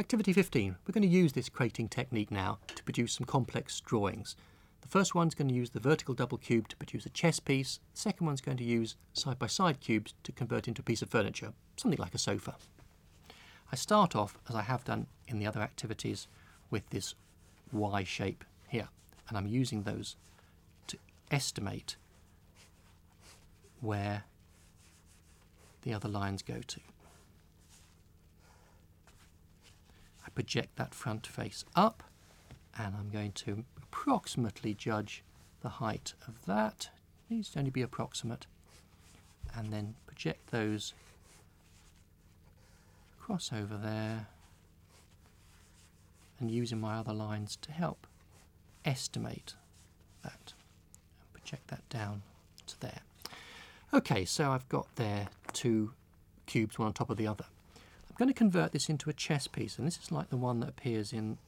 Activity 15. We're going to use this crating technique now to produce some complex drawings. The first one's going to use the vertical double cube to produce a chess piece. The second one's going to use side-by-side -side cubes to convert into a piece of furniture, something like a sofa. I start off, as I have done in the other activities, with this Y shape here. And I'm using those to estimate where the other lines go to. I project that front face up and I'm going to approximately judge the height of that. It needs to only be approximate. And then project those across over there and using my other lines to help estimate that and project that down to there. Okay, so I've got there two cubes, one on top of the other. Going to convert this into a chess piece, and this is like the one that appears in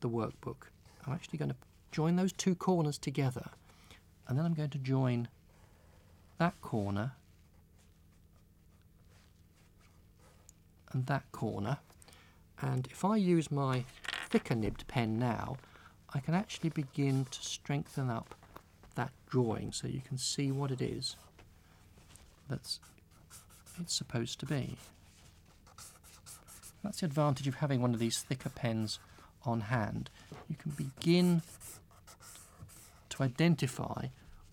the workbook. I'm actually going to join those two corners together, and then I'm going to join that corner and that corner. And if I use my thicker nibbed pen now, I can actually begin to strengthen up that drawing so you can see what it is that's it's supposed to be. That's the advantage of having one of these thicker pens on hand. You can begin to identify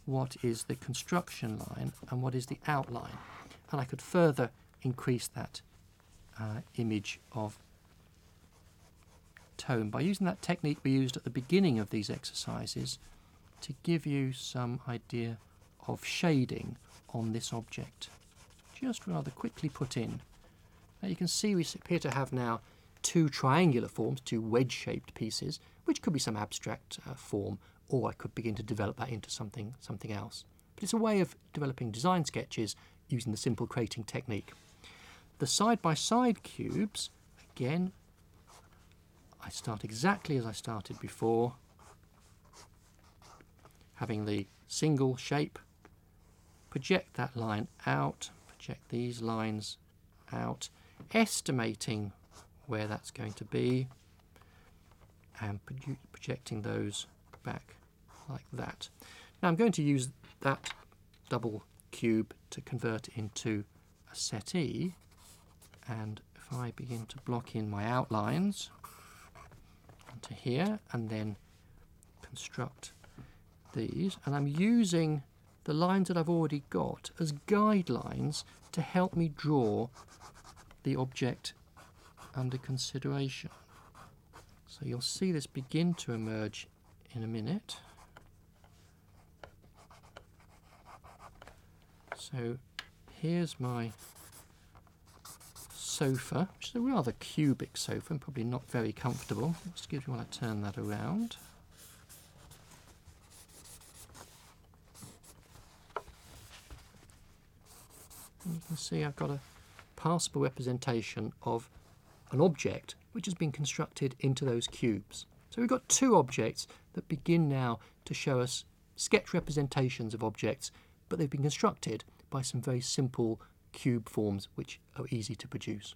what is the construction line and what is the outline. And I could further increase that uh, image of tone by using that technique we used at the beginning of these exercises to give you some idea of shading on this object. Just rather quickly put in. Now you can see we appear to have now two triangular forms, two wedge-shaped pieces, which could be some abstract uh, form, or I could begin to develop that into something, something else. But it's a way of developing design sketches using the simple crating technique. The side-by-side -side cubes, again, I start exactly as I started before, having the single shape, project that line out, project these lines out, estimating where that's going to be, and projecting those back like that. Now I'm going to use that double cube to convert into a settee, and if I begin to block in my outlines, onto here and then construct these and I'm using the lines that I've already got as guidelines to help me draw the object under consideration. So you'll see this begin to emerge in a minute. So here's my sofa, which is a rather cubic sofa and probably not very comfortable. Excuse me while I turn that around. You can see I've got a passable representation of an object which has been constructed into those cubes. So we've got two objects that begin now to show us sketch representations of objects, but they've been constructed by some very simple cube forms which are easy to produce.